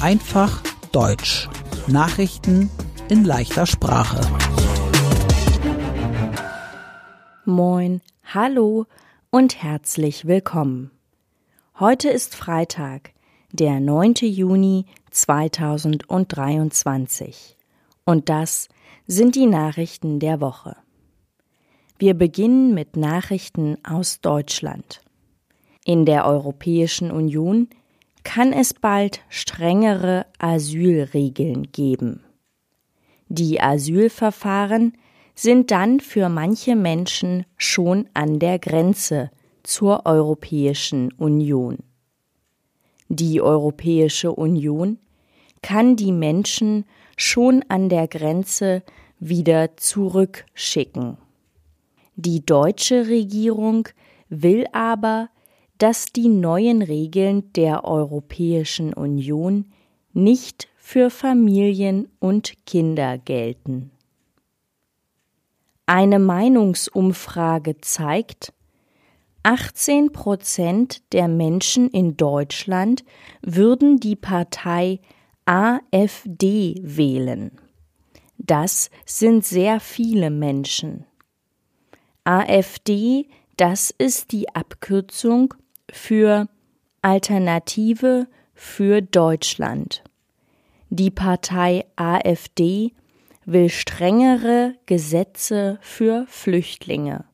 Einfach Deutsch. Nachrichten in leichter Sprache. Moin, hallo und herzlich willkommen. Heute ist Freitag, der 9. Juni 2023. Und das sind die Nachrichten der Woche. Wir beginnen mit Nachrichten aus Deutschland. In der Europäischen Union kann es bald strengere Asylregeln geben. Die Asylverfahren sind dann für manche Menschen schon an der Grenze zur Europäischen Union. Die Europäische Union kann die Menschen schon an der Grenze wieder zurückschicken. Die deutsche Regierung will aber, dass die neuen Regeln der Europäischen Union nicht für Familien und Kinder gelten. Eine Meinungsumfrage zeigt, 18 Prozent der Menschen in Deutschland würden die Partei AfD wählen. Das sind sehr viele Menschen. AfD, das ist die Abkürzung für Alternative für Deutschland. Die Partei AfD will strengere Gesetze für Flüchtlinge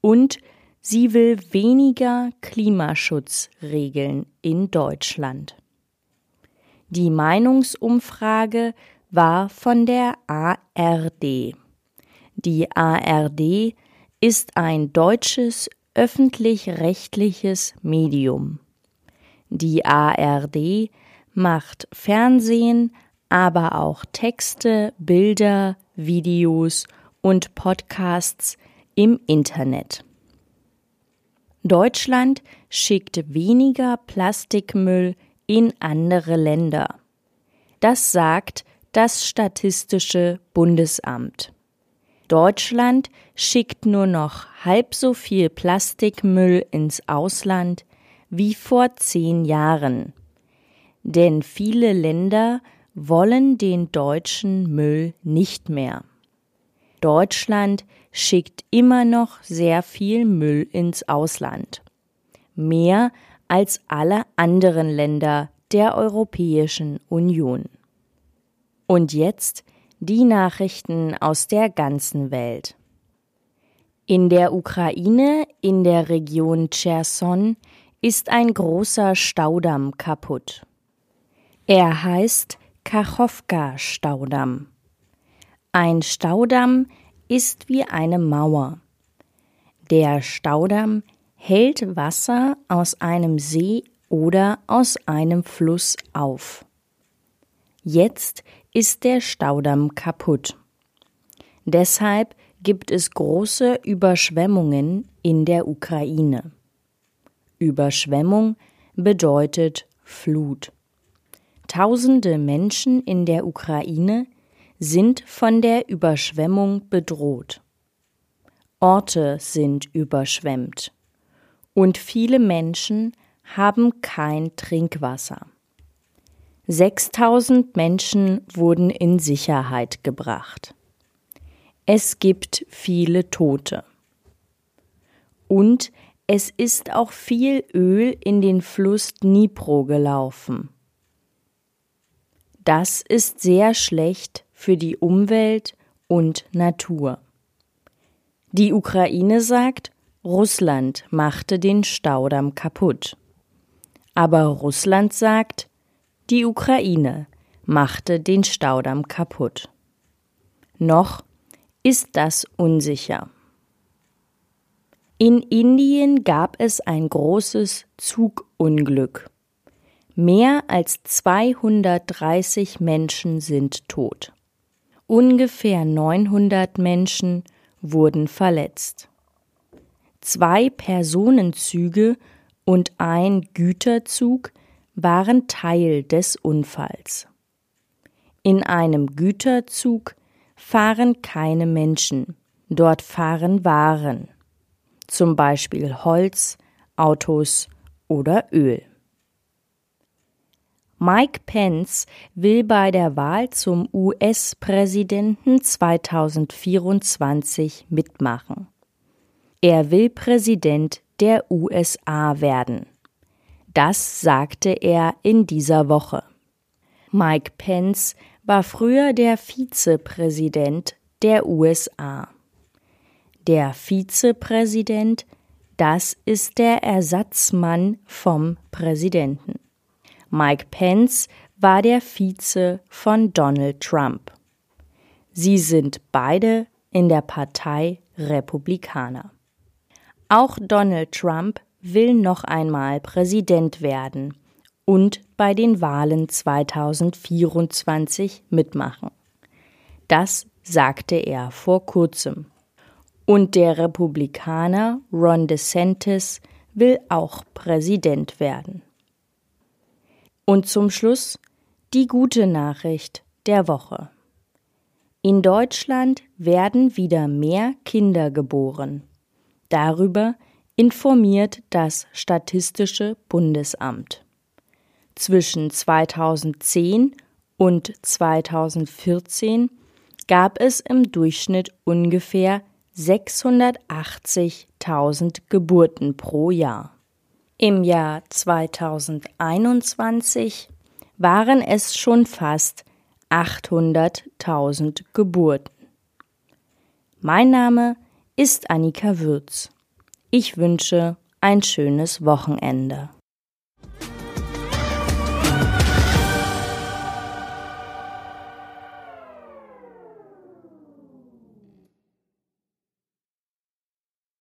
und sie will weniger Klimaschutzregeln in Deutschland. Die Meinungsumfrage war von der ARD. Die ARD ist ein deutsches öffentlich-rechtliches Medium. Die ARD macht Fernsehen, aber auch Texte, Bilder, Videos und Podcasts im Internet. Deutschland schickt weniger Plastikmüll in andere Länder. Das sagt das Statistische Bundesamt. Deutschland schickt nur noch halb so viel Plastikmüll ins Ausland wie vor zehn Jahren. Denn viele Länder wollen den deutschen Müll nicht mehr. Deutschland schickt immer noch sehr viel Müll ins Ausland. Mehr als alle anderen Länder der Europäischen Union. Und jetzt die Nachrichten aus der ganzen Welt. In der Ukraine, in der Region Cherson, ist ein großer Staudamm kaputt. Er heißt Kachowka-Staudamm. Ein Staudamm ist wie eine Mauer. Der Staudamm hält Wasser aus einem See oder aus einem Fluss auf. Jetzt ist der Staudamm kaputt. Deshalb gibt es große Überschwemmungen in der Ukraine. Überschwemmung bedeutet Flut. Tausende Menschen in der Ukraine sind von der Überschwemmung bedroht. Orte sind überschwemmt und viele Menschen haben kein Trinkwasser. 6000 Menschen wurden in Sicherheit gebracht. Es gibt viele Tote. Und es ist auch viel Öl in den Fluss Dnipro gelaufen. Das ist sehr schlecht für die Umwelt und Natur. Die Ukraine sagt, Russland machte den Staudamm kaputt. Aber Russland sagt, die Ukraine machte den Staudamm kaputt. Noch ist das unsicher. In Indien gab es ein großes Zugunglück. Mehr als 230 Menschen sind tot. Ungefähr 900 Menschen wurden verletzt. Zwei Personenzüge und ein Güterzug waren Teil des Unfalls. In einem Güterzug fahren keine Menschen, dort fahren Waren, zum Beispiel Holz, Autos oder Öl. Mike Pence will bei der Wahl zum US-Präsidenten 2024 mitmachen. Er will Präsident der USA werden. Das sagte er in dieser Woche. Mike Pence war früher der Vizepräsident der USA. Der Vizepräsident, das ist der Ersatzmann vom Präsidenten. Mike Pence war der Vize von Donald Trump. Sie sind beide in der Partei Republikaner. Auch Donald Trump will noch einmal Präsident werden und bei den Wahlen 2024 mitmachen. Das sagte er vor kurzem. Und der Republikaner Ron DeSantis will auch Präsident werden. Und zum Schluss die gute Nachricht der Woche. In Deutschland werden wieder mehr Kinder geboren. Darüber informiert das Statistische Bundesamt. Zwischen 2010 und 2014 gab es im Durchschnitt ungefähr 680.000 Geburten pro Jahr. Im Jahr 2021 waren es schon fast 800.000 Geburten. Mein Name ist Annika Würz. Ich wünsche ein schönes Wochenende.